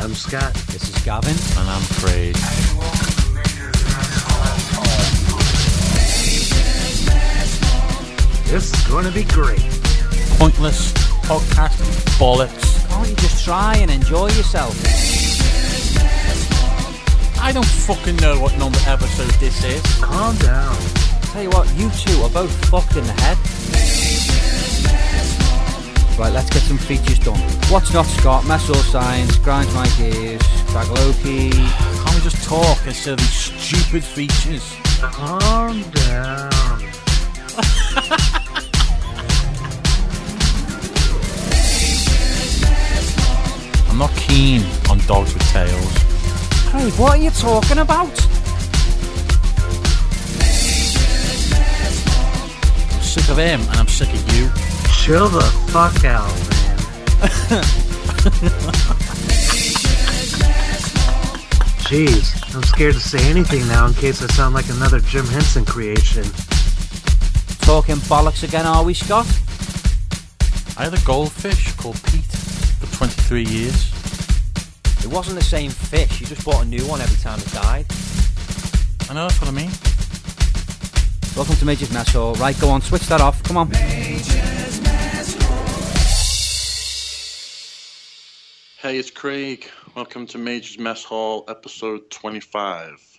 I'm Scott. This is Gavin. And I'm Craig. This is going to be great. Pointless podcast bollocks. Can't you just try and enjoy yourself? I don't fucking know what number episode this is. Calm down. Tell you what, you two are both fucked in the head. Right, let's get some features done. What's not Scott? Mess all science, grinds my gears, Bagloki. Can't we just talk instead of these stupid features? Calm down. I'm not keen on dogs with tails. Hey, what are you talking about? I'm sick of him and I'm sick of you. Chill the fuck out, man. Jeez, I'm scared to say anything now in case I sound like another Jim Henson creation. Talking bollocks again, are we, Scott? I had a goldfish called Pete for 23 years. It wasn't the same fish. You just bought a new one every time it died. I know that's what I mean. Welcome to Major's Mess Hall. Right, go on, switch that off. Come on. Hey, it's Craig. Welcome to Major's Mess Hall, episode 25.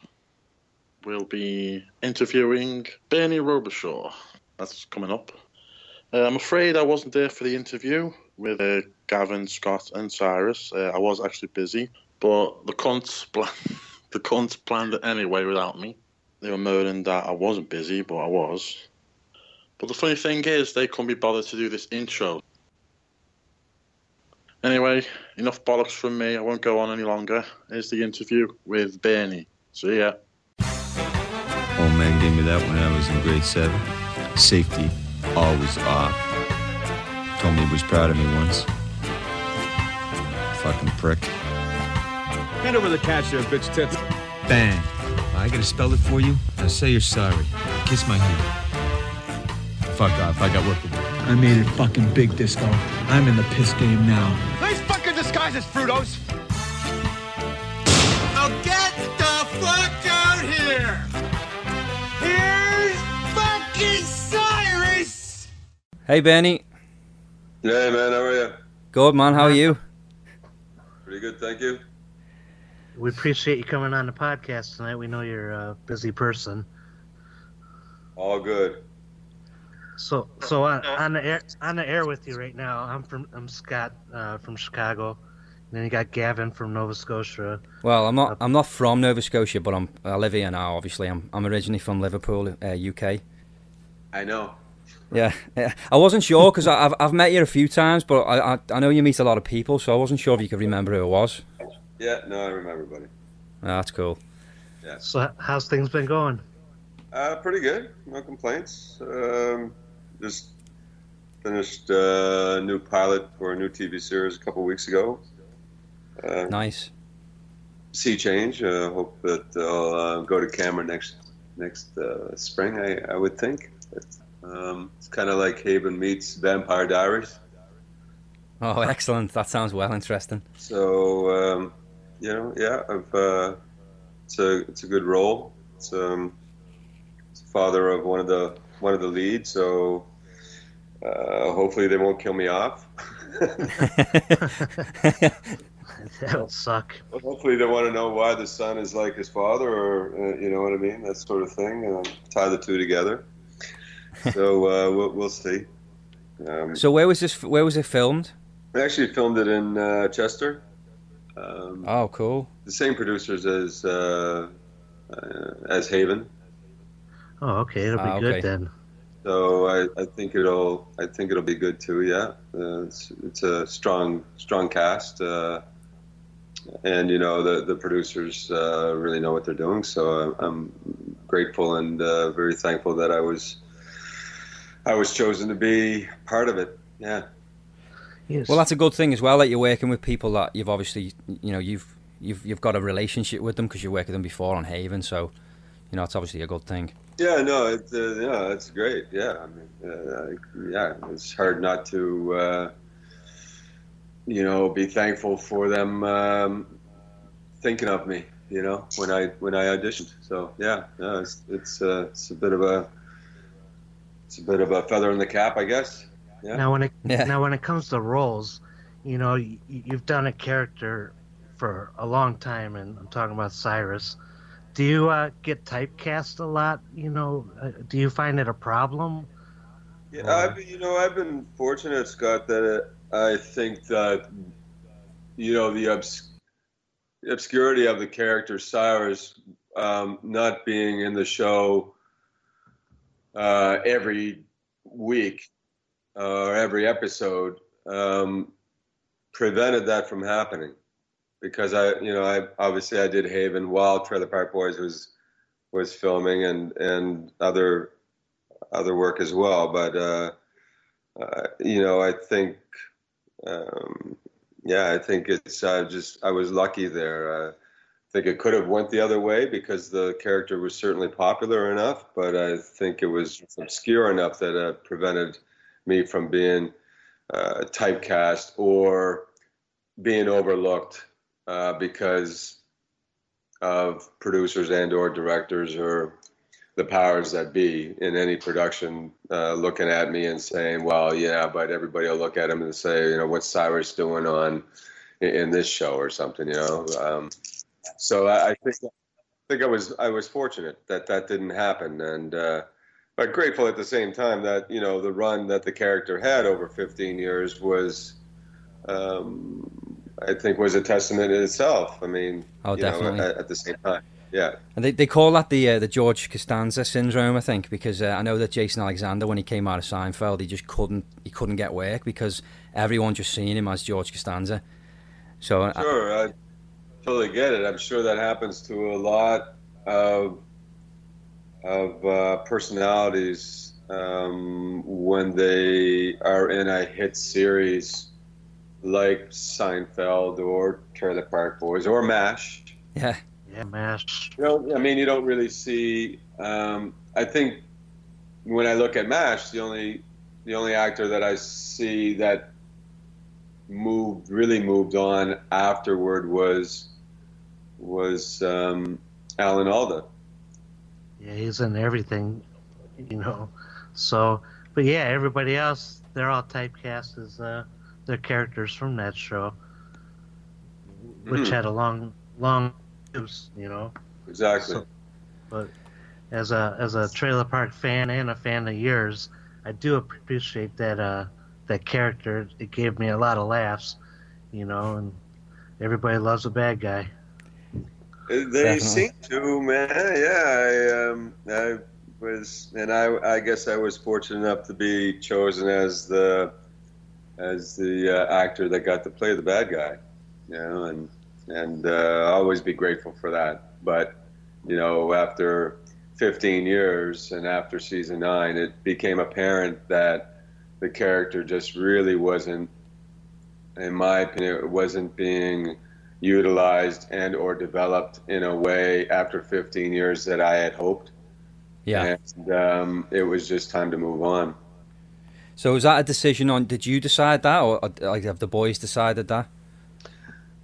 We'll be interviewing Bernie Robichaud. That's coming up. Uh, I'm afraid I wasn't there for the interview with uh, Gavin, Scott, and Cyrus. Uh, I was actually busy, but the cunts, the cunts planned it anyway without me. They were moaning that I wasn't busy, but I was. But the funny thing is, they couldn't be bothered to do this intro. Anyway, enough bollocks from me. I won't go on any longer. Here's the interview with Bernie. See ya. Old man gave me that when I was in grade seven. Safety, always off. Told me he was proud of me once. Fucking prick. Hand over the cash there, bitch tits. Bang. I gotta spell it for you. Now say you're sorry. Kiss my hand. Fuck off. I got work to do. I made it fucking big, Disco. I'm in the piss game now. Nice fucking disguises, Fruitos. Now get the fuck out here. Here's fucking Cyrus. Hey, Benny. Hey man, how are you? Good, man. How are you? Pretty good, thank you. We appreciate you coming on the podcast tonight. We know you're a busy person. All good. So, so on, on the air, on the air with you right now. I'm from, I'm Scott uh, from Chicago. And then you got Gavin from Nova Scotia. Well, I'm not. I'm not from Nova Scotia, but I'm. I live here now. Obviously, I'm. I'm originally from Liverpool, uh, UK. I know. Yeah, yeah. I wasn't sure because I've I've met you a few times, but I, I I know you meet a lot of people, so I wasn't sure if you could remember who it was. Yeah, no, I remember, buddy. Ah, that's cool. Yeah. So, how's things been going? Uh, pretty good. No complaints. Um, just finished uh, a new pilot for a new TV series a couple weeks ago. Uh, Nice. Sea change. Uh, hope that I'll uh, go to camera next next uh, spring. I, I would think. Um, it's kind of like Haven meets Vampire Diaries. Oh, excellent. That sounds well interesting. So um, you know, yeah, I've, uh, it's a it's a good role. It's um, it's father of one of the one of the leads, so uh, hopefully they won't kill me off. That would suck. Well, hopefully they want to know why the son is like his father, or uh, you know what I mean, that sort of thing. Uh, tie the two together. So uh, we'll, we'll see. Um, So where was this? Where was it filmed? we actually filmed it in uh, Chester. Um, Oh, cool. the same producers as uh, uh, as Haven. Oh, okay. It'll be Ah, good okay. then. So I, I think it'll I think it'll be good too. Yeah, uh, it's, it's a strong strong cast, uh, and you know the the producers uh, really know what they're doing. So I'm, I'm grateful and uh, very thankful that I was I was chosen to be part of it. Yeah. Yes. Well, that's a good thing as well that you're working with people that you've obviously, you know, you've you've you've got a relationship with them because you worked with them before on Haven. So, you know, it's obviously a good thing. Yeah, no, it's uh, yeah, it's great. Yeah, I mean, uh, yeah, it's hard not to uh, you know, be thankful for them um, thinking of me. You know, when I when I auditioned. So yeah, no, it's it's, uh, it's a bit of a it's a bit of a feather in the cap, I guess. Yeah. Now when it Yeah. now when it comes to roles, you know, you, you've done a character for a long time, and I'm talking about Cyrus. Do you uh, get typecast a lot? You know, uh, do you find it a problem? Yeah, I've, you know, I've been fortunate, Scott, that uh, I think that, you know, the obs- obscurity of the character Cyrus um, not being in the show uh, every week uh, or every episode um, prevented that from happening. Because I, you know, I obviously I did Haven while Trailer Park Boys was was filming and and other other work as well. But uh, uh, you know, I think, um, yeah, I think it's uh, just I was lucky there. I think it could have went the other way because the character was certainly popular enough, but I think it was obscure enough that uh, prevented me from being uh, typecast or being overlooked uh, because of producers and or directors or the powers that be in any production uh, looking at me and saying, "Well, yeah, but everybody will look at him and say, you know, what's Cyrus doing on in, this show or something?" You know. Um, so I, I think I think I was I was fortunate that that didn't happen, and uh, but grateful at the same time that you know the run that the character had over 15 years was. Um, I think was a testament in itself. I mean, Oh, you know, definitely. at, at the same time, yeah. And they, they call that the uh, the George Costanza syndrome, I think, because uh, I know that Jason Alexander, when he came out of Seinfeld, he just couldn't he couldn't get work because everyone just seen him as George Costanza. So uh, Sure, I totally get it. I'm sure that happens to a lot of of uh, personalities um, when they are in a hit series like Seinfeld or Trailer Park Boys or MASH. yeah, Yeah, mash. You know, I mean, you don't really see. Um, I think when I look at MASH, the only the only actor that I see that moved really moved on afterward was was um, Alan Alda. Yeah, he's in everything, you know. So, but yeah, everybody else, they're all typecast as uh, their characters from that show, which Mhm. had a long, long, lives, you know. Exactly. So- But as a as a trailer park fan and a fan of yours, I do appreciate that uh, that character. It gave me a lot of laughs, you know, and everybody loves a bad guy. They Definitely. seem to, man. Yeah, I, um, I was, and I, I guess I was fortunate enough to be chosen as the, as the uh, actor that got to play the bad guy. You know, and and uh, always be grateful for that. But you know, after 15 years and after season nine, it became apparent that the character just really wasn't, in my opinion, it wasn't being utilized and or developed in a way after 15 years that I had hoped. yeah. And um, it was just time to move on. So was that a decision on? Did you decide that, or, or like have the boys decided that?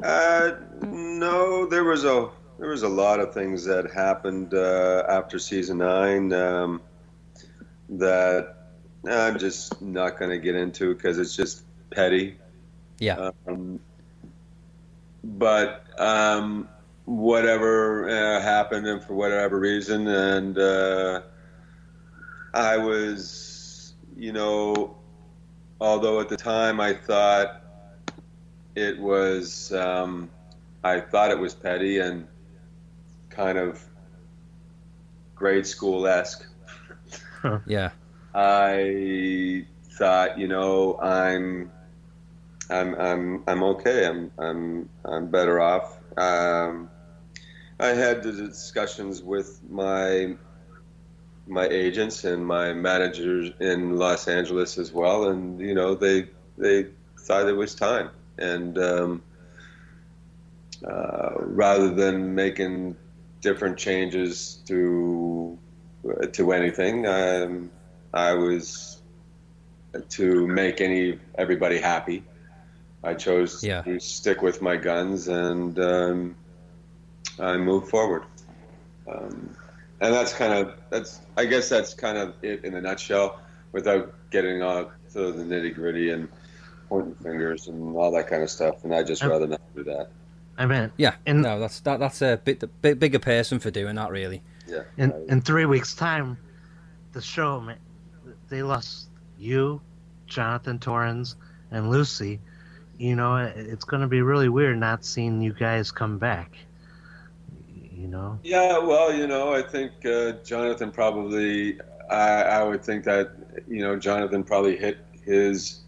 Uh, no, there was a there was a lot of things that happened uh, after season nine um, that I'm just not going to get into because it's just petty. Yeah. Um, but um, whatever uh, happened, and for whatever reason, and uh, I was, you know, although at the time I thought it was, um, I thought it was petty and kind of grade school esque. Yeah. I thought, you know, I'm, I'm, I'm, I'm okay. I'm, I'm, I'm better off. Um, I had the discussions with my, my agents and my managers in Los Angeles as well, and you know, they, they thought it was time, and um, uh, rather than making different changes to to anything. Um, I was to make any everybody happy, I chose Yeah. to stick with my guns and um, I moved forward. Um, and that's kind of that's I guess that's kind of it in a nutshell, without getting on to the nitty gritty and pointing fingers and all that kind of stuff. And I just Um, rather not do that. I mean, Yeah, And- no, that's that, that's a bit the big, bigger person for doing that, really. Yeah. in I- in three weeks' time, the show ma- they lost you, Jonathan Torrens, and Lucy. You know, it's going to be really weird not seeing you guys come back. You know, Yeah, well, you know, I think uh, Jonathan probably, I, I would think that, you know, Jonathan probably hit his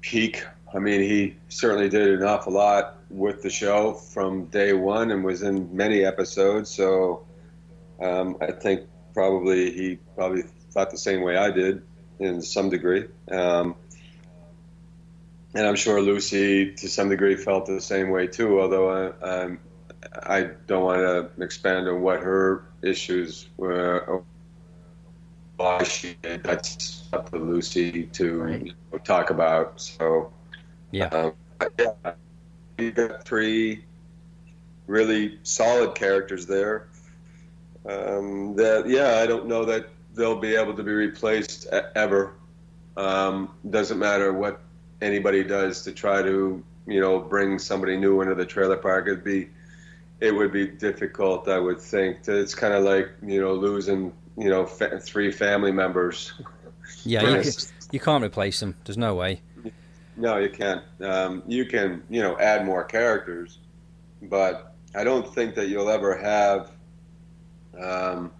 peak. I mean, he certainly did an awful lot with the show from day one and was in many episodes. So um, I think probably he probably thought the same way I did in some degree. Um, and I'm sure Lucy, to some degree, felt the same way too. Although I, I'm I don't want to expand on what her issues were or why she did. That's up to Lucy to Right. you know, talk about. So, Yeah. um, yeah, you got three really solid characters there. Um, that yeah, I don't know that they'll be able to be replaced ever. Um, doesn't matter what anybody does to try to you know bring somebody new into the trailer park. It'd be it would be difficult, I would think. It's kind of like you know losing you know fa- three family members. Yeah, you, Right. ca- you can't replace them. There's no way. No, you can't. Um, you can you know add more characters, but I don't think that you'll ever have. Um,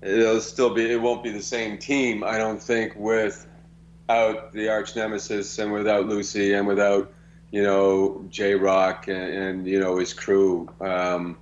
it'll still be. It won't be the same team. I don't think without the arch nemesis and without Lucy and without you know J-Roc and, and you know his crew. Um,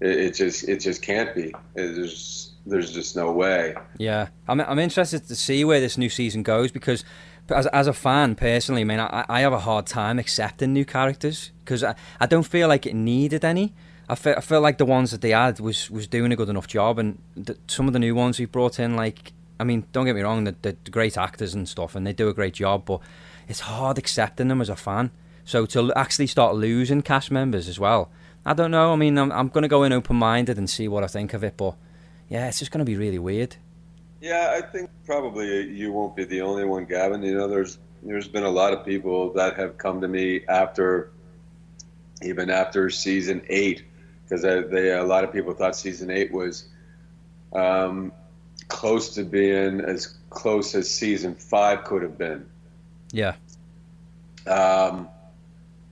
it, it just it just can't be. There's there's just no way. Yeah, I'm I'm interested to see where this new season goes because as as a fan personally, I mean, I, I have a hard time accepting new characters because I, I don't feel like it needed any. I feel, I feel like the ones that they had was was doing a good enough job, and the, some of the new ones we brought in, like I mean, don't get me wrong, they're, they're great actors and stuff, and they do a great job, but it's hard accepting them as a fan. So to actually start losing cast members as well, I don't know. I mean, I'm I'm gonna go in open minded and see what I think of it, but yeah, it's just gonna be really weird. Yeah, I think probably you won't be the only one, Gavin. You know, there's there's been a lot of people that have come to me after, even after season eight, because they, they a lot of people thought season eight was um, close to being as close as season five could have been. Yeah. Um,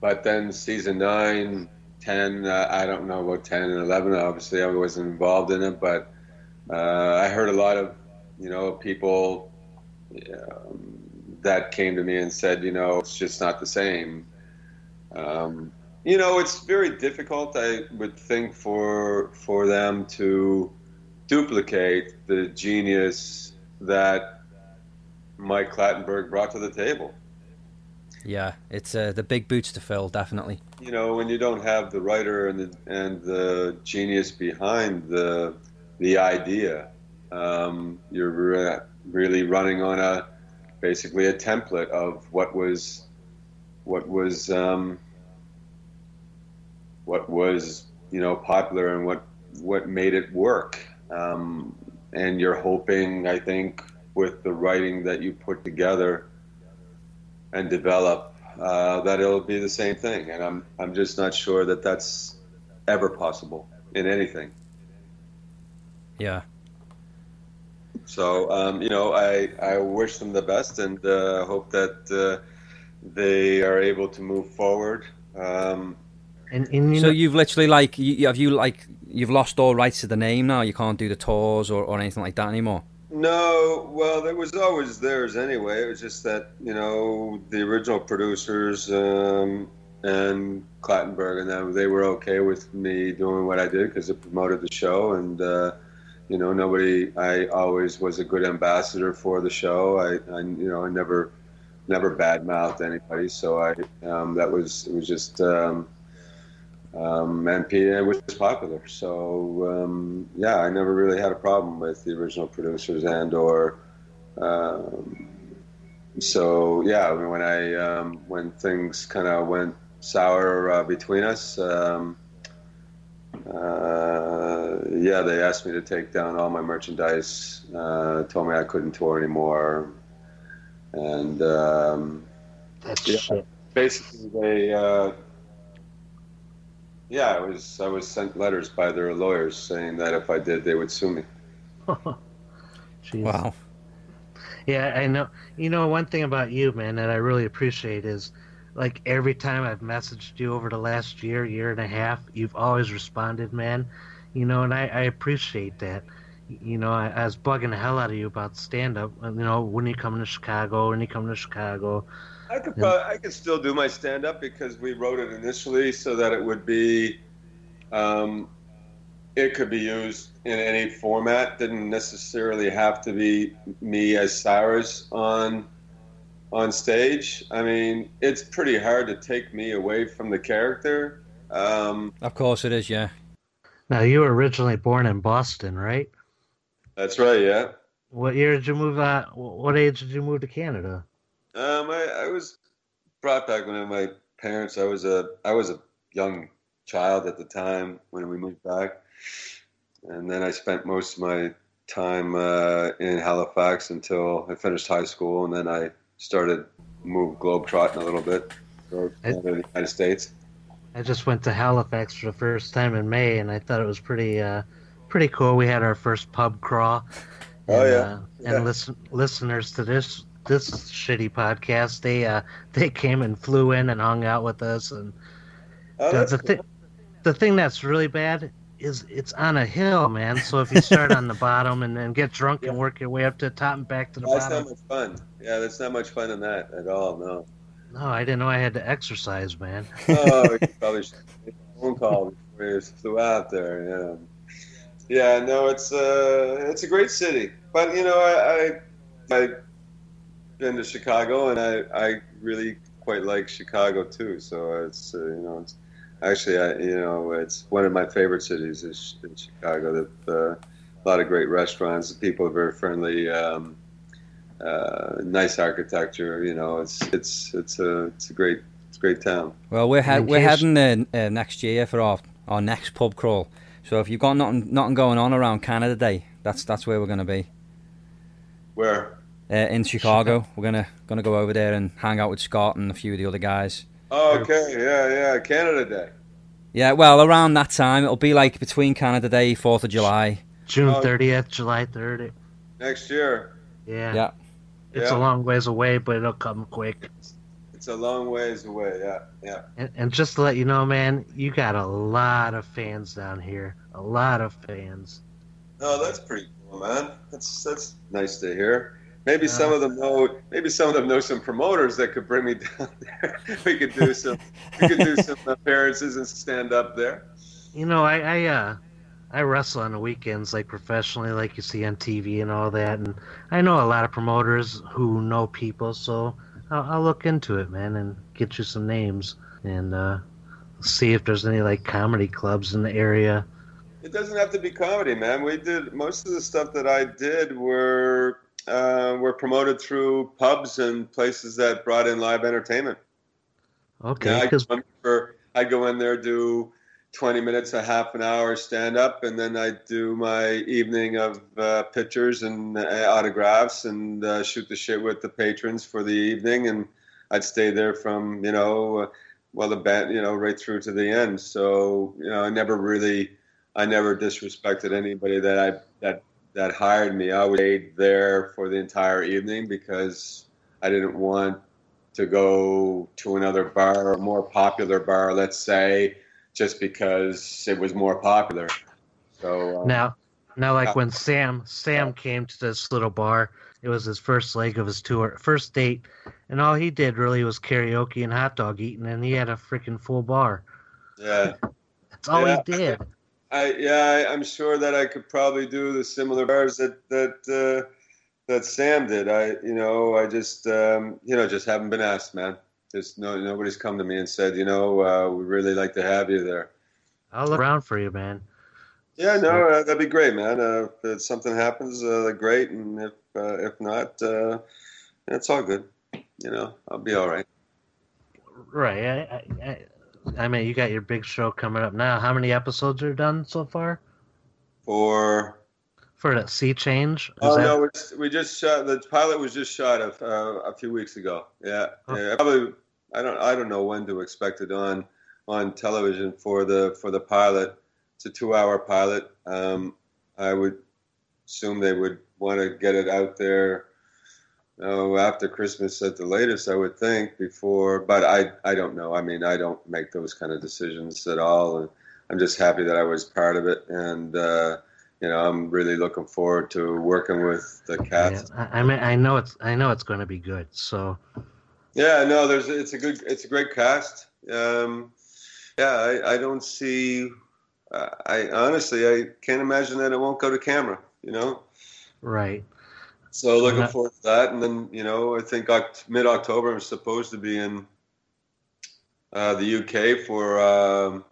but then season nine, 10, uh, I don't know about 10 and 11. Obviously, I wasn't involved in it, but uh, I heard a lot of, you know, people um, that came to me and said, you know, it's just not the same. Um, you know, it's very difficult, I would think, for for them to duplicate the genius that Mike Clattenburg brought to the table. Yeah, it's uh, the big boots to fill, definitely. you know when you don't have the writer and the and the genius behind the the idea um, you're re- really running on a basically a template of what was what was um, what was you know popular and what what made it work um, and you're hoping I think with the writing that you put together and develop uh, that it'll be the same thing. And I'm I'm just not sure that that's ever possible in anything. Yeah. So um, you know, I I wish them the best and uh, hope that uh, they are able to move forward. Um, and, and you So know, you've literally like you, have you like you've lost all rights to the name now. You can't do the tours or, or anything like that anymore. No, well, it was always theirs anyway. It was just that you know the original producers um, and Clattenburg and them they were okay with me doing what I did because it promoted the show, and uh, you know nobody. I always was a good ambassador for the show. I, I you know I never never badmouthed anybody, so I um, that was it was just. Um, um, and P- was popular. So um, yeah, I never really had a problem with the original producers and or um, so yeah, I mean, when I um, when things kind of went sour uh, between us, um, uh, yeah, they asked me to take down all my merchandise. Uh, told me I couldn't tour anymore, and um, That's Yeah. basically they. Yeah, I was I was sent letters by their lawyers saying that if I did, they would sue me. Jeez. Wow. Yeah, I know. You know, one thing about you, man, that I really appreciate is, like, every time I've messaged you over the last year, year and a half, you've always responded, man. You know, and I, I appreciate that. You know, I, I was bugging the hell out of you about stand up. You know, when you come to Chicago, when you come to Chicago. I could probably, I could still do my stand up because we wrote it initially so that it would be um, it could be used in any format. Didn't necessarily have to be me as Cyrus on on stage. I mean, it's pretty hard to take me away from the character. Um, Of course it is, yeah. Now, you were originally born in Boston, right? That's right, yeah. What year did you move? What age did you move to Canada? Um, I, I was brought back when my parents. I was a I was a young child at the time when we moved back, and then I spent most of my time uh, in Halifax until I finished high school, and then I started move globetrotting a little bit to the United States. I just went to Halifax for the first time in May, and I thought it was pretty, uh, pretty cool. We had our first pub crawl. Oh, and, yeah. uh, Yeah. and listen, listeners to this this shitty podcast, they uh, they came and flew in and hung out with us. And Oh, the, that's the cool. the thing that's really bad is it's on a hill, man. So if you start on the bottom and then get drunk and work your way up to the top and back to the That's bottom. not much fun. Yeah, that's not much fun in that at all. No. No, I didn't know I had to exercise, man. Oh, you probably should make a phone call before you flew out there. Yeah. Yeah, no, it's uh, it's a great city, but you know, I, I I've been to Chicago, and I, I really quite like Chicago too. So it's uh, you know, it's actually I, you know, it's one of my favorite cities is in Chicago. That uh, a lot of great restaurants, the people are very friendly. Um, uh, nice architecture, you know. It's it's it's a it's a great it's a great town. Well, we're In we're case- heading uh, uh, next year for our, our next pub crawl. So if you've got nothing nothing going on around Canada Day, that's that's where we're gonna be. Where? Uh, in Chicago, we're gonna gonna go over there and hang out with Scott and a few of the other guys. Oh, okay, yeah, yeah, Canada Day. Yeah, well, around that time, it'll be like between Canada Day, Fourth of July. June Oh. thirtieth, July thirtieth. Next year. Yeah. Yeah. It's Yeah. a long ways away, but it'll come quick. It's a long ways away. Yeah, yeah. And, and just to let you know, man, you got a lot of fans down here. A lot of fans. Oh, that's pretty cool, man. That's that's nice to hear. Maybe some of them know. Maybe some of them know some promoters that could bring me down there. we could do some. we could do some appearances and stand up there. You know, I, I uh I wrestle on the weekends like professionally like you see on TV and all that and I know a lot of promoters who know people, so I'll, I'll look into it, man, and get you some names and uh see if there's any like comedy clubs in the area. It doesn't have to be comedy, man. We did most of the stuff that I did were uh, were promoted through pubs and places that brought in live entertainment. Okay, Yeah, because go, I'd go in there, do 20 minutes, a half an hour stand up, and then I'd do my evening of uh, pictures and uh, autographs and uh, shoot the shit with the patrons for the evening. And I'd stay there from, you know, uh, well, the band, you know, right through to the end. So, you know, I never really, I never disrespected anybody that I, that, that hired me. I stayed there for the entire evening because I didn't want to go to another bar, a more popular bar, let's say, just because it was more popular. So um, now now like Yeah. when Sam Sam came to this little bar, it was his first leg of his tour, first date, and all he did really was karaoke and hot dog eating, and he had a freaking full bar. yeah, That's all Yeah. he did. I yeah, I, I'm sure that I could probably do the similar bars that that uh, that Sam did. I you know I just um, you know just haven't been asked, man. Just no nobody's come to me and said you know uh, we really like to have you there. I'll look around for you, man. Yeah, no, uh, that'd be great, man. Uh, if something happens, uh, great, and if uh, if not, uh, it's all good. you know, I'll be all right. Right. I, I, I, mean, you got your big show coming up now. How many episodes are done so far For for that Sea Change? Is oh that- no, it's, we just shot the pilot was just shot a, uh, a few weeks ago. Yeah, Oh. yeah. Probably I don't I don't know when to expect it on on television for the for the pilot. It's a two hour pilot. Um, I would assume they would want to get it out there. Oh, after Christmas at the latest, I would think before, but I, I don't know. I mean, I don't make those kind of decisions at all. And I'm just happy that I was part of it. And, uh, you know, I'm really looking forward to working with the Yeah, cast. I, I mean, I know it's I know it's going to be good. So Yeah, no, there's it's a good it's a great cast. Um, yeah, I, I don't see. I, I honestly I can't imagine that it won't go to camera. You know, right. so looking forward to that. And then you know, I think Oct- mid October I'm supposed to be in uh, the UK for um,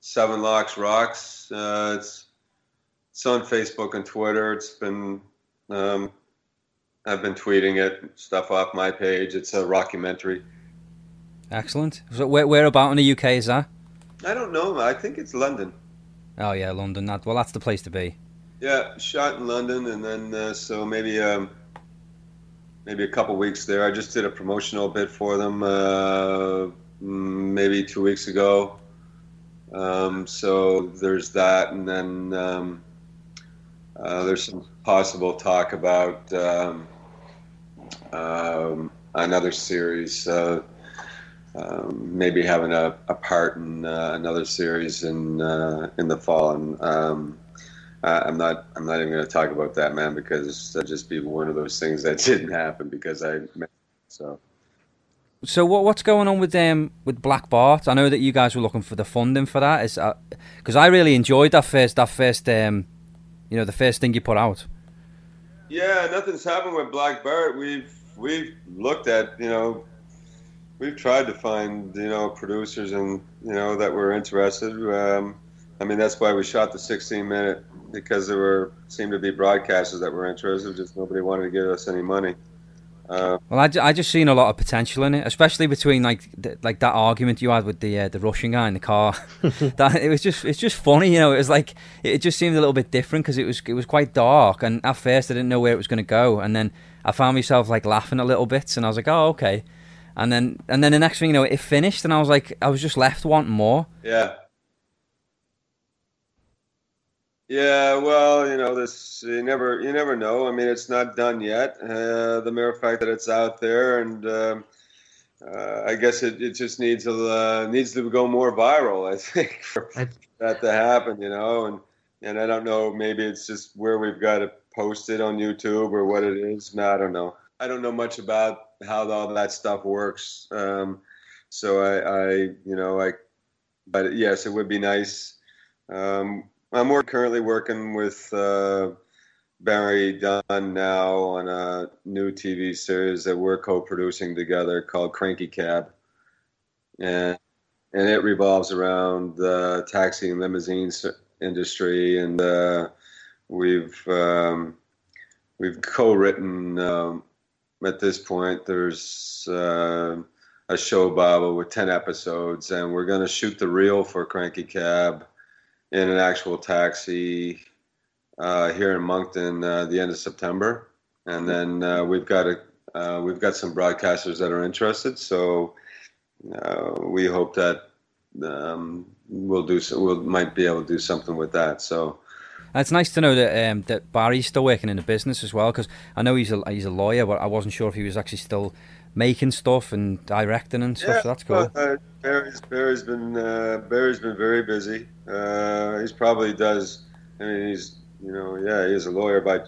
Seven Locks Rocks. Uh, it's it's on Facebook and Twitter. It's been um, I've been tweeting it stuff off my page. It's a rockumentary. Excellent. So where, where about in the UK is that? I don't know. I think it's London. Oh yeah, London. That well, that's the place to be. Yeah, shot in London, and then uh, so maybe um, maybe a couple weeks there. I just did a promotional bit for them uh, mm, maybe two weeks ago. Um, so there's that, and then um, uh, there's some possible talk about um, um, another series. Uh, um, maybe having a, a part in uh, another series in uh, in the fall, and um, I'm not. I'm not even going to talk about that, man, because that'd just be one of those things that didn't happen because I. So So what what's going on with um with Black Bart? I know that you guys were looking for the funding for that. Is because I really enjoyed that first that first um you know the first thing you put out. Yeah, nothing's happened with Black Bart. We've we've looked at you know. We've tried to find, you know, producers and you know that were interested. Um, I mean, that's why we shot the 16 minute because there were seemed to be broadcasters that were interested. Just nobody wanted to give us any money. Uh, Well, I, I just seen a lot of potential in it, especially between like like that argument you had with the uh, the Russian guy in the car. that it was just it's just funny, you know. It was like it just seemed a little bit different because it was it was quite dark, and at first I didn't know where it was going to go, and then I found myself like laughing a little bit, and I was like, oh okay, and then and then the next thing you know, it finished, and I was like, I was just left wanting more. Yeah. Yeah, well, you know, this you never you never know. I mean, it's not done yet. Uh, the mere fact that it's out there, and um uh, I guess it, it just needs a uh, needs to go more viral. I think for that to happen, you know, and and I don't know. Maybe it's just where we've got to post it on YouTube or what it is. No, I don't know. I don't know much about how all that stuff works. Um, so I, I, you know, I but yes, it would be nice. Um, I'm more currently working with uh, Barrie Dunn now on a new TV series that we're co-producing together called Cranky Cab, and and it revolves around the taxi and limousine industry, and uh, we've um, we've co-written um, at this point. There's uh, a show Bible with 10 episodes, and we're going to shoot the reel for Cranky Cab in an actual taxi uh, here in Moncton uh, the end of September. And then uh, we've got a uh, we've got some broadcasters that are interested, so uh, we hope that um, we'll do so, we'll might be able to do something with that. So And it's nice to know that um, that Barrie's still working in the business as well, because I know he's a he's a lawyer, but I wasn't sure if he was actually still making stuff and directing and stuff. so that's cool. Uh, Barrie's, Barrie's been uh, Barrie's been very busy. Uh, he's probably does. I mean, he's you know, yeah, he's a lawyer by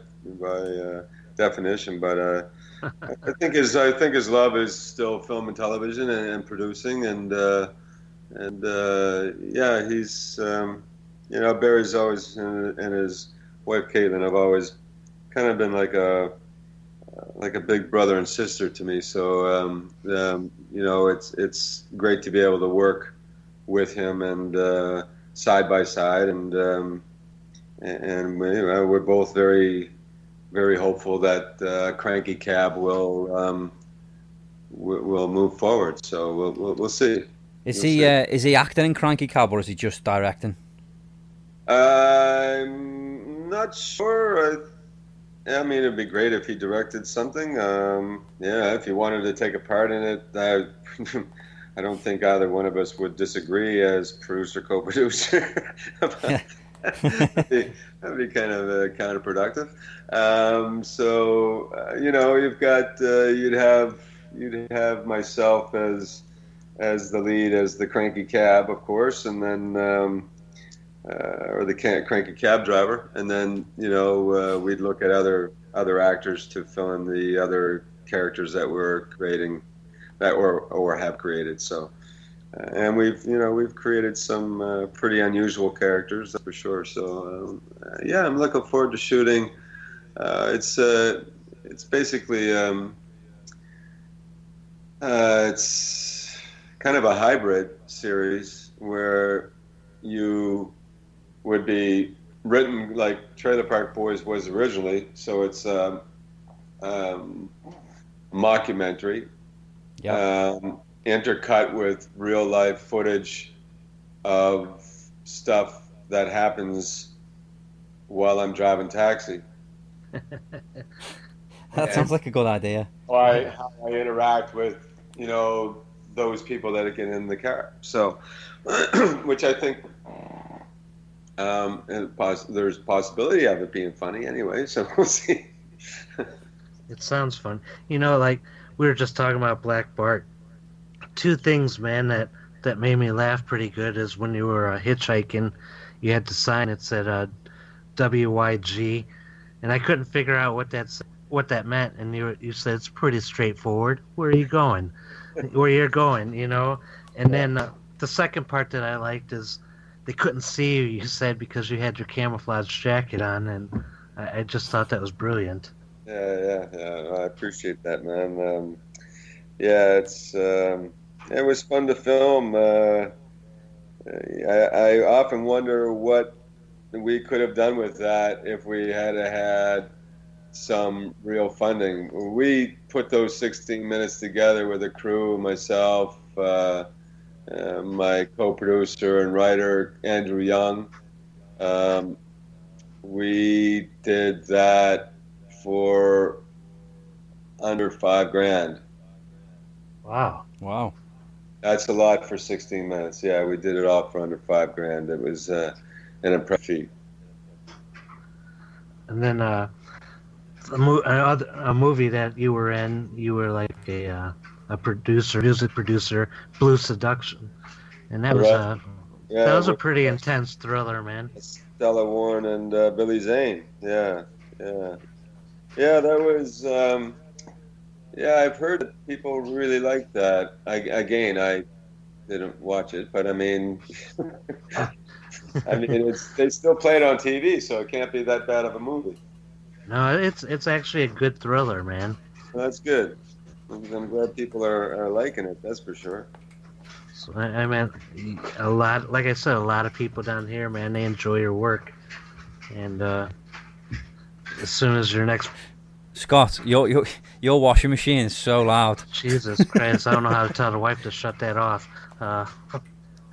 by uh, definition, but uh, I think his I think his love is still film and television and, and producing, and uh, and uh, yeah, he's um, you know Barrie's always and, and his wife Caitlin have always kind of been like a like a big brother and sister to me. So um, um, you know, it's it's great to be able to work with him and uh, side by side, and um, and we, we're both very very hopeful that uh, Cranky Cab will um, we'll move forward. So we'll we'll, we'll see. Is We'll he see. uh, is he acting in Cranky Cab or is he just directing? I'm not sure. I, I mean, it'd be great if he directed something. Um, yeah, if he wanted to take a part in it, I, I don't think either one of us would disagree as producer co-producer. that'd, be, that'd be kind of uh, counterproductive. Um, so uh, you know, you've got uh, you'd have you'd have myself as as the lead as the cranky cab, of course, and then. Um, uh, or the cranky cab driver, and then you know uh, we'd look at other other actors to fill in the other characters that we're creating, that or or have created. So, uh, and we've you know we've created some uh, pretty unusual characters for sure. So um, uh, yeah, I'm looking forward to shooting. Uh, it's it's basically um, it's kind of a hybrid series where you would be written like Trailer Park Boys was originally. So it's um, um, mockumentary, Yeah. um, intercut with real life footage of stuff that happens while I'm driving taxi. that sounds like a good idea. How I, how I interact with, you know, those people that get in the car. So, which I think um, and poss- there's possibility of it being funny anyway. So we'll see. It sounds fun. You know, like we were just talking about Black Bart. Two things, man, that that made me laugh pretty good is when you were uh, hitchhiking, you had to sign it said uh, WYG, and I couldn't figure out what that's what that meant. And you you said it's pretty straightforward. Where are you going? Where you're going, you know? And then uh, the second part that I liked is they couldn't see you. You said because you had your camouflage jacket on, and I, I just thought that was brilliant. Yeah, yeah, yeah. I appreciate that, man. Um, yeah, it's um, it was fun to film. Uh, I, I often wonder what we could have done with that if we had had some real funding. We put those 16 minutes together with a crew, myself, uh, uh, my co-producer and writer Andrew Young. Um, we did that for under five grand. Wow. Wow. That's a lot for 16 minutes. Yeah, we did it all for under five grand. It was uh, an impressive. And then uh, a, mo- another, a movie that you were in, you were like a uh, a producer, music producer, Blue Seduction, and that was a Yeah, that was a pretty intense thriller, man. Stella Warren and uh, Billy Zane. Yeah, yeah, yeah. That was. Um, yeah, I've heard that people really like that. I, again, I didn't watch it, but I mean, I mean, it's, they still play it on TV, so it can't be that bad of a movie. No, it's it's actually a good thriller, man. That's good. I'm glad people are, are liking it. That's for sure. So I, I mean, a lot. Like I said, a lot of people down here, man, they enjoy your work, and uh, as soon as your next Scott, your your your washing machine is so loud. Jesus Christ, I don't know how to tell the wife to shut that off. Uh,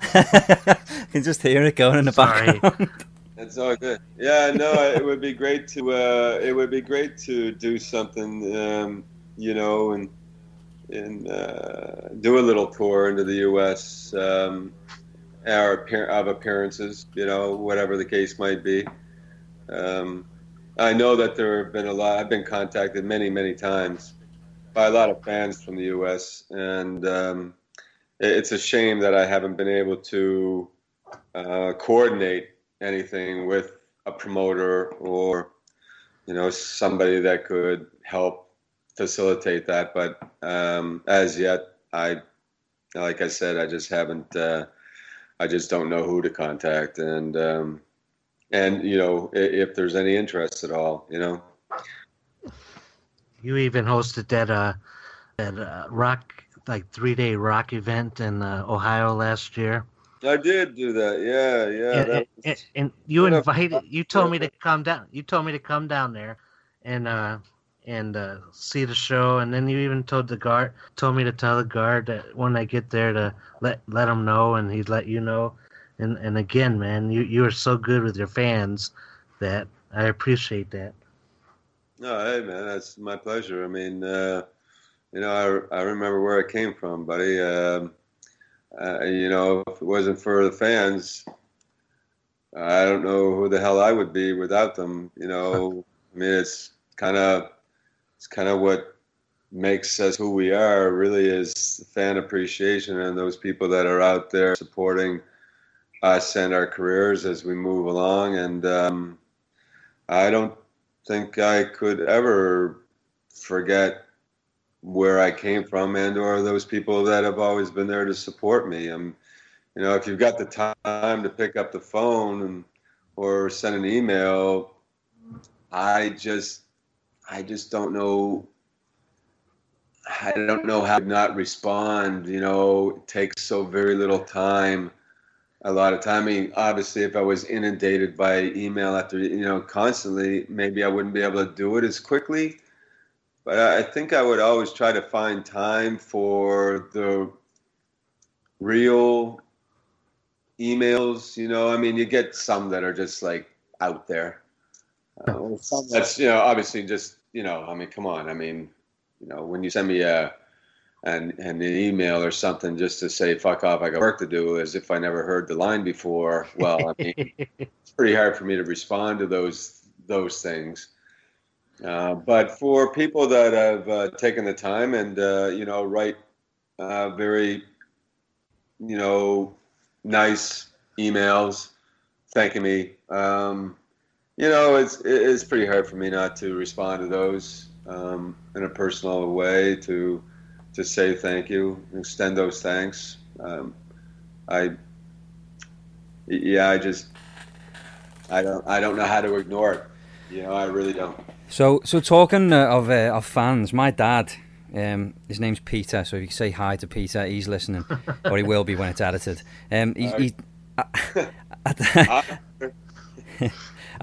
I can just hear it going in the Sorry. background. It's all good. Yeah, no, it would be great to. Uh, it would be great to do something, um, you know, and and uh, do a little tour into the U.S. Um, our of appearances, you know, whatever the case might be. Um, I know that there have been a lot. I've been contacted many, many times by a lot of fans from the U.S. and um, it's a shame that I haven't been able to uh, coordinate anything with a promoter or you know somebody that could help facilitate that but um, as yet i like i said i just haven't uh, i just don't know who to contact and um, and you know if, if there's any interest at all you know? You even hosted that uh, that uh, rock like three day rock event in uh, Ohio last year. i did do that. Yeah yeah and, that was- and, and you invited you told me to come down you told me to come down there and uh and uh, see the show. And then you even told the guard, told me to tell the guard that when I get there to let let him know, and he'd let you know. And and again, man, you you are so good with your fans that I appreciate that. No, hey man, that's my pleasure. I mean, uh, you know, I, I remember where I came from, buddy. Um, uh, you know, if it wasn't for the fans, I don't know who the hell I would be without them. You know, I mean, it's kind of it's kind of what makes us who we are. Really, is fan appreciation and those people that are out there supporting us and our careers as we move along. And um, I don't think I could ever forget where I came from and or those people that have always been there to support me. I'm, you know, if you've got the time to pick up the phone and or send an email, I just I just don't know I don't know how to not respond, you know, it takes so very little time a lot of time. I mean, obviously, if I was inundated by email after you know constantly, maybe I wouldn't be able to do it as quickly. But I think I would always try to find time for the real emails. You know, I mean, you get some that are just like out there. Uh, that's you know obviously just you know I mean come on I mean you know when you send me a and and an email or something just to say fuck off I got work to do as if I never heard the line before. Well, I mean, it's pretty hard for me to respond to those those things. Uh, but for people that have uh, taken the time and uh, you know write uh, very you know nice emails thanking me, um, you know it's it's pretty hard for me not to respond to those um, in a personal way to to say thank you, extend those thanks. Um, I, yeah, I just, I don't, I don't know how to ignore it. You know, I really don't. So, so talking uh, of uh, of fans, my dad, um, his name's Peter. So if you say hi to Peter, he's listening, or he will be when it's edited. Um, he, he, I, I, I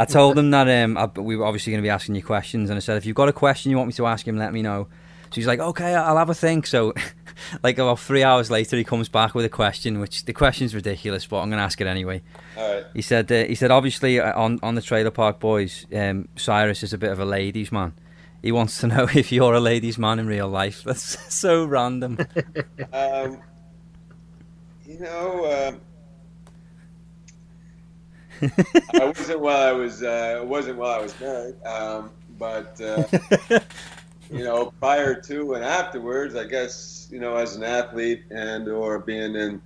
told him that um, I, we were obviously going to be asking you questions, and I said if you've got a question you want me to ask him, let me know. So he's like, okay, I'll have a think. So, like about three hours later, he comes back with a question, which the question's ridiculous, but I'm going to ask it anyway. All right. He said, uh, he said, obviously uh, on on the Trailer Park Boys, um, Cyrus is a bit of a ladies' man. He wants to know if you're a ladies' man in real life. That's so random. um, you know. Um, I wasn't while I was uh, it wasn't while I was married, um, but uh, you know, prior to and afterwards, I guess, you know, as an athlete and or being in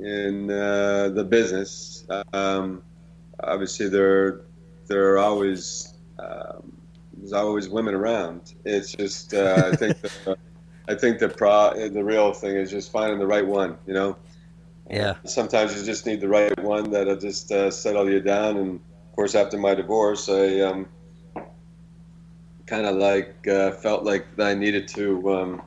in uh, the business, um, obviously there there are always um, there's always women around. It's just uh, I think the, I think the pro the real thing is just finding the right one. You know. Yeah. Sometimes you just need the right one that'll just uh, settle you down. And of course, after my divorce, I um, kind of like uh, felt like I needed to um,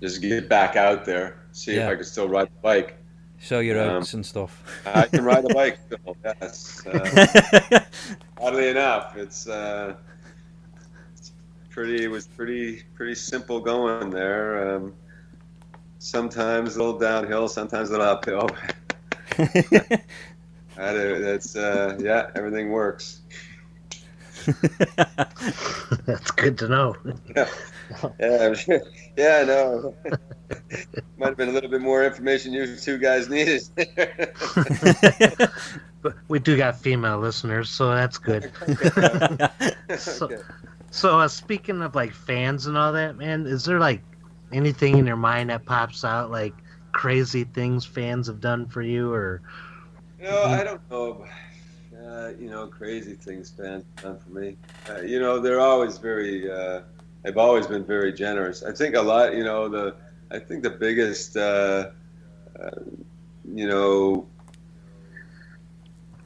just get back out there, see Yeah. if I could still ride the bike. Show your Um, oats and stuff. I can ride a bike still, yes. Uh, oddly enough, it's uh, it's pretty. It was pretty pretty simple going there. Um, sometimes a little downhill, sometimes a little uphill. I do- That's uh, yeah, everything works. That's good to know. Yeah, I'm sure. Yeah, no. Might have been a little bit more information you two guys needed. But we do got female listeners, so that's good. So- Okay. So, uh, speaking of like fans and all that, man, is there like anything in your mind that pops out, like crazy things fans have done for you, or know, I don't know. Uh, you know, crazy things fans done for me. Uh, you know, they're always very. Uh, they've always been very generous. I think a lot. You know, the. I think the biggest. Uh, uh, you know.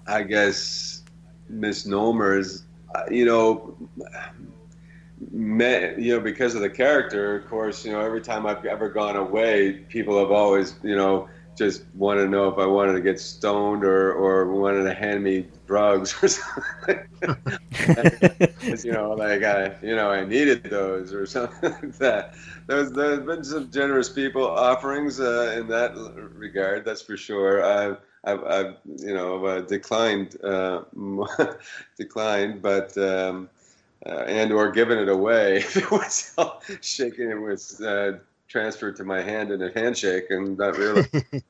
I guess misnomers. Uh, you know. Me, you know, because of the character, of course, you know, every time I've ever gone away, people have always, you know, just wanted to know if I wanted to get stoned or, or wanted to hand me drugs or something. you know, like I, you know, I needed those or something like that. There's, there's been some generous people offerings uh, in that regard, that's for sure. I've, I've, I've you know, uh, declined, uh, declined, but, um, uh, and or given it away. it was shaking, it was uh, transferred to my hand in a handshake, and not really.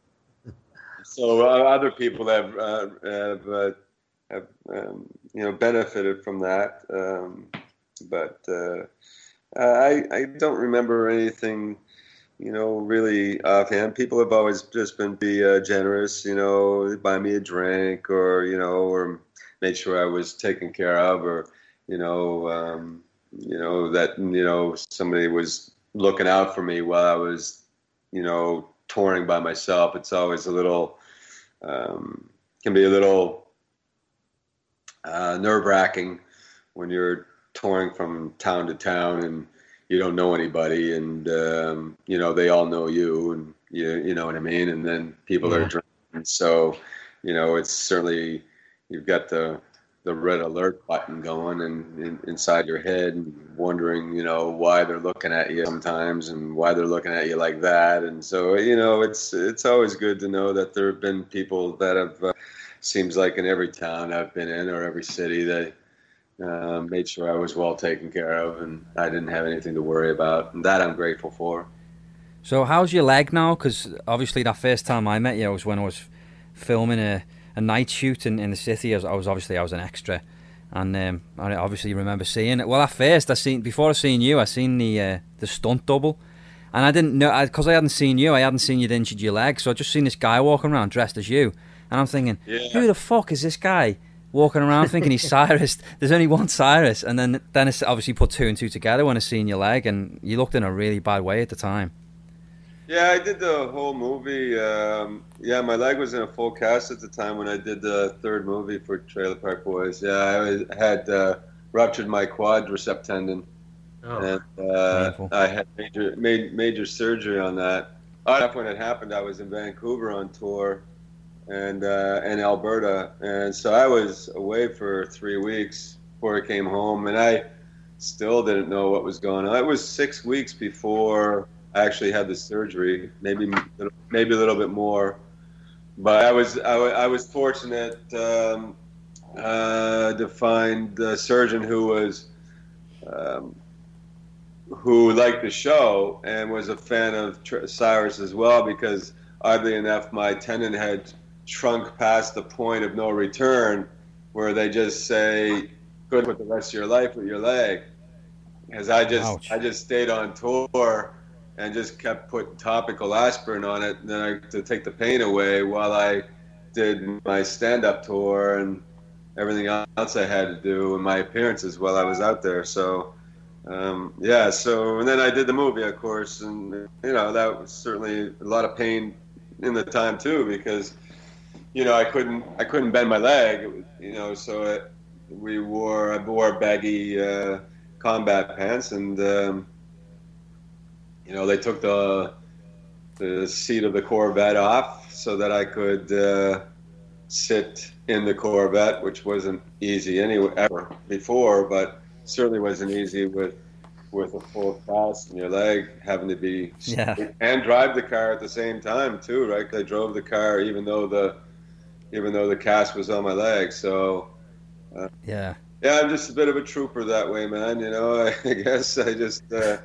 so uh, other people have uh, have, uh, have um, you know benefited from that, um, but uh, I I don't remember anything. You know, really offhand. People have always just been be uh, generous. You know, buy me a drink, or you know, or made sure I was taken care of, or you know, um, you know that you know somebody was looking out for me while I was, you know, touring by myself. It's always a little, um, can be a little uh, nerve wracking when you're touring from town to town and you don't know anybody and, um, you know, they all know you and you, you know what I mean? And then people Yeah. are drinking. So, you know, it's certainly, you've got the, the red alert button going and in, inside your head and wondering you know why they're looking at you sometimes and why they're looking at you like that. And so you know it's it's always good to know that there have been people that have uh, seems like in every town I've been in or every city that uh, made sure I was well taken care of and I didn't have anything to worry about. And that I'm grateful for. So how's your leg now? Because obviously that first time I met you was when I was filming a, a night shoot in, in the city. I was, I was obviously I was an extra, and um, I obviously remember seeing it. Well, at first I seen before I seen you, I seen the uh, the stunt double, and I didn't know because I, hadn't seen you. I hadn't seen you'd injured your leg, so I just seen this guy walking around dressed as you, and I'm thinking, Yeah. who the fuck is this guy? Walking around thinking he's Cyrus. There's only one Cyrus, and then then it's obviously put two and two together when I seen your leg, and you looked in a really bad way at the time. Yeah, I did the whole movie. Um, yeah, my leg was in a full cast at the time when I did the third movie for Trailer Park Boys. Yeah, I had uh, ruptured my quadricep tendon, Oh, and uh, I had major made major surgery on that. Uh, when it happened, I was in Vancouver on tour, and uh, and Alberta, and so I was away for three weeks before I came home, and I still didn't know what was going on. It was six weeks before I actually had the surgery, maybe maybe a little bit more. But I was I, I was fortunate um, uh, to find a surgeon who was um, who liked the show and was a fan of Tr- Cyrus as well because oddly enough my tendon had shrunk past the point of no return where they just say good with the rest of your life with your leg because I just Ouch. I just stayed on tour and just kept putting topical aspirin on it and then I, to take the pain away while I did my stand-up tour and everything else I had to do and my appearances while I was out there. So um, yeah, so and then I did the movie, of course, and you know that was certainly a lot of pain in the time too because you know I couldn't I couldn't bend my leg, you know, so it, we wore I wore baggy uh, combat pants and. Um, you know, they took the the seat of the Corvette off so that I could uh, sit in the Corvette, which wasn't easy anyway ever before, but certainly wasn't easy with with a full cast in your leg, having to be Yeah. and drive the car at the same time too, right? 'Cause I drove the car even though the even though the cast was on my leg, so. Yeah. Yeah, I'm just a bit of a trooper that way, man. You know, I, guess I just, uh,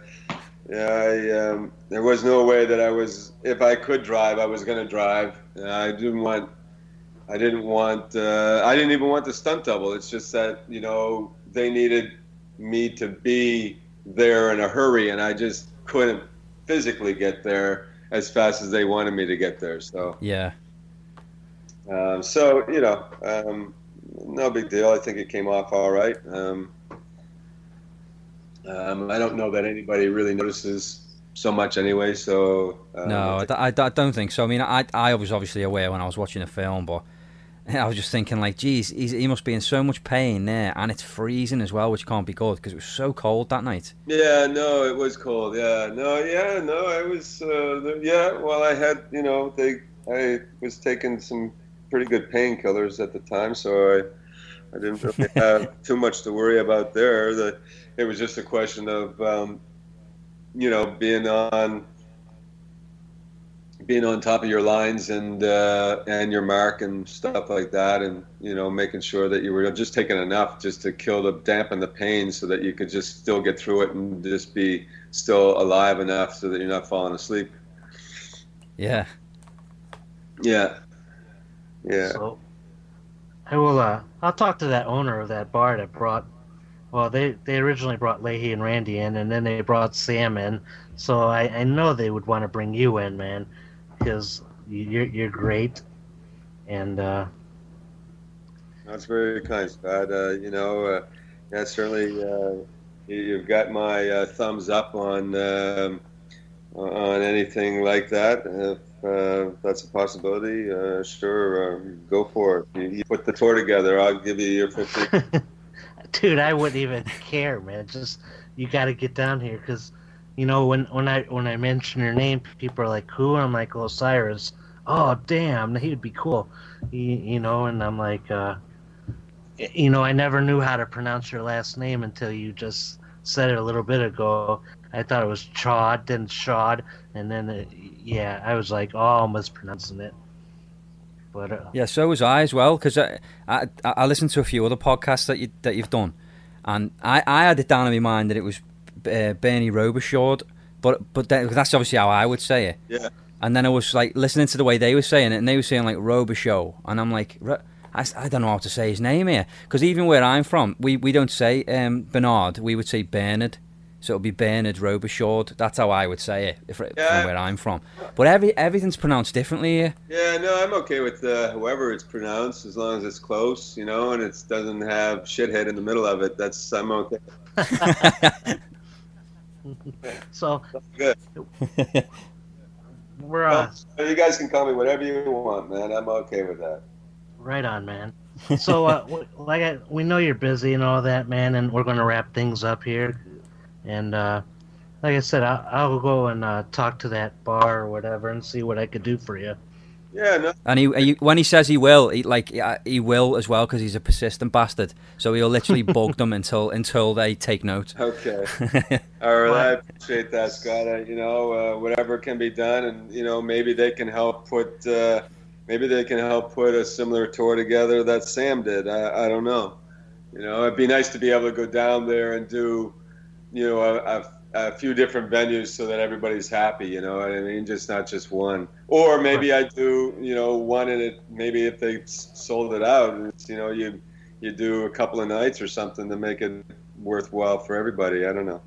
yeah, I, um, there was no way that I was, if I could drive, I was going to drive. I didn't want, I didn't want, uh, I didn't even want the stunt double. It's just that, you know, they needed me to be there in a hurry, and I just couldn't physically get there as fast as they wanted me to get there. So, Yeah. um, so you know, um, no big deal. I think it came off all right. Um, um, I don't know that anybody really notices so much anyway. So um, No, I don't think so. I mean, I I was obviously aware when I was watching the film, but I was just thinking like, geez, he's, he must be in so much pain there, and it's freezing as well, which can't be good because it was so cold that night. Yeah, no, it was cold. Yeah, no, yeah, no, I was. Uh, yeah, well, I had, you know, they. I was taking some pretty good painkillers at the time, so I I didn't really have too much to worry about there. The, it was just a question of um, you know being on being on top of your lines and uh, and your mark and stuff like that, and you know making sure that you were just taking enough just to kill the dampen the pain, so that you could just still get through it and just be still alive enough so that you're not falling asleep. Yeah. Yeah. Yeah. So I will. Uh, I'll talk to that owner of that bar that brought. Well, they they originally brought Lahey and Randy in, and then they brought Sam in. So I, I know they would want to bring you in, man, because you're you're great, and uh, That's very kind, Scott. Uh, you know, uh, yeah, certainly uh, you- you've got my uh, thumbs up on um, on anything like that. If uh, that's a possibility, uh, sure, uh, go for it. You, you put the tour together, I'll give you your 50. dude, I wouldn't even care, man. Just you got to get down here, because you know when when I when I mention your name, people are like, "Who?" I'm like, "Osiris." Oh, damn, he would be cool, you, you know. And I'm like, uh, you know, I never knew how to pronounce your last name until you just said it a little bit ago. I thought it was Chad, then Shad, and then uh, yeah, I was like, oh, I'm mispronouncing it. But uh, Yeah, so was I as well because I, I I listened to a few other podcasts that you that you've done, and I, I had it down in my mind that it was uh, Bernie Robershawd, but but then, that's obviously how I would say it. Yeah. And then I was like listening to the way they were saying it, and they were saying like Robershow, and I'm like, "Ro- I, s- I don't know how to say his name here because even where I'm from, we, we don't say um, Bernard, we would say Bernard. So it'll be Bernard Robershawd. That's how I would say it if, Yeah. from where I'm from. But every everything's pronounced differently here. Yeah, no, I'm okay with uh, whoever it's pronounced as long as it's close, you know, and it doesn't have shithead in the middle of it. That's I'm okay. so Good. we're uh, You guys can call me whatever you want, man. I'm okay with that. Right on, man. So, uh, like, I, we know you're busy and all that, man, and we're going to wrap things up here. And uh, like I said, I'll, I'll go and uh, talk to that bar or whatever and see what I could do for you. Yeah, no, And he, he when he says he will, he like he will as well because he's a persistent bastard. So he'll literally bug them until until they take note. okay. All right, I appreciate that, Scott. Uh, you know, uh, whatever can be done, and you know, maybe they can help put, uh, maybe they can help put a similar tour together that Sam did. I, I don't know. You know, it'd be nice to be able to go down there and do, you know, a, a, a few different venues so that everybody's happy. You know I mean? Just not just one. Or maybe I do, you know, one and it. Maybe if they sold it out, it's, you know, you you do a couple of nights or something to make it worthwhile for everybody. I don't know.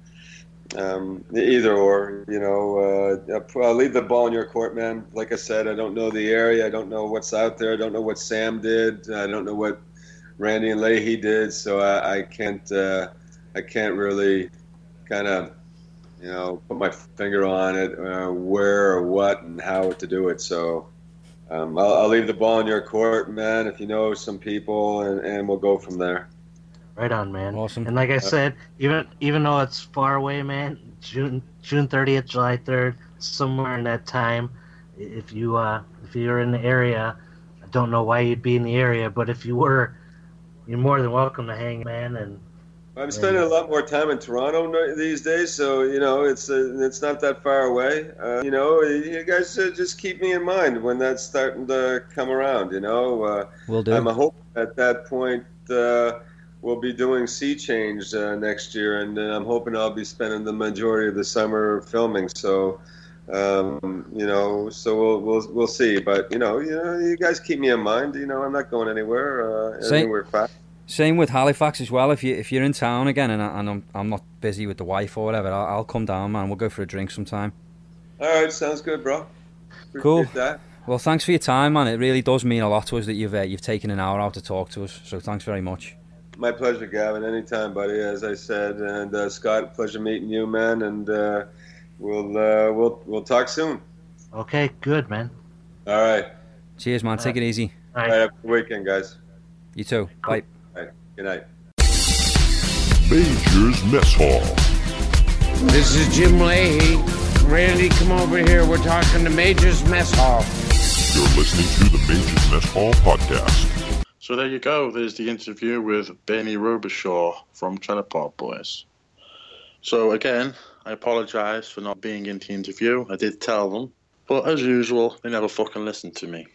Um, either or, you know, uh, I'll leave the ball in your court, man. Like I said, I don't know the area. I don't know what's out there. I don't know what Sam did. I don't know what Randy and Lahey did. So I, I can't, uh, I can't really kind of, you know, put my finger on it, uh, where or what and how to do it. So um, I'll, I'll leave the ball in your court, man. If you know some people, and, and we'll go from there. Right on, man. Awesome. And like I said, even even though it's far away, man, June June 30th, July 3rd, somewhere in that time, if you uh, if you're in the area, I don't know why you'd be in the area, but if you were, you're more than welcome to hang, man. And I'm spending a lot more time in Toronto these days, so you know it's uh, it's not that far away. Uh, you know, you guys uh, just keep me in mind when that's starting to come around. You know, uh, We'll do. I'm hoping at that point uh, we'll be doing Sea Change uh, next year, and uh, I'm hoping I'll be spending the majority of the summer filming. So. Um, you know, so we'll, we'll we'll see, but you know, you know, you guys keep me in mind. You know, I'm not going anywhere. Uh, anywhere fast. Same with Halifax as well. If you if you're in town again and, I, and I'm I'm not busy with the wife or whatever, I'll, I'll come down, man. We'll go for a drink sometime. All right, sounds good, bro. Appreciate Cool. That. Well, thanks for your time, man. It really does mean a lot to us that you've uh, you've taken an hour out to talk to us. So thanks very much. My pleasure, Gavin. Anytime, buddy. As I said, and uh, Scott, pleasure meeting you, man. And uh, we'll uh, we'll we'll talk soon. okay, good, man. All right. Cheers, man. Take it easy. All All right. right. Have a good weekend, guys. You too. Bye. All right. Good night. Major's Mess Hall. This is Jim Lahey. Randy, come over here. We're talking to Major's Mess Hall. You're listening to the Majors Mess Hall podcast. So there you go. There's the interview with Benny Robichaud from Trailer Park Boys. So again, I apologise for not being in the interview. I did tell them, but as usual, they never fucking listened to me.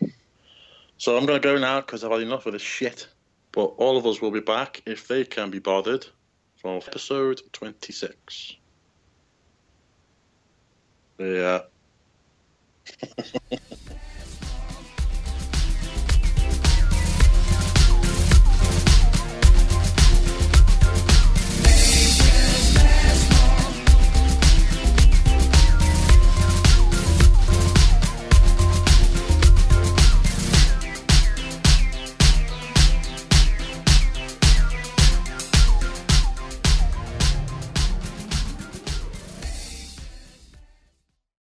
So I'm gonna go now because I've had enough of this shit. But all of us will be back if they can be bothered for episode 26. Yeah.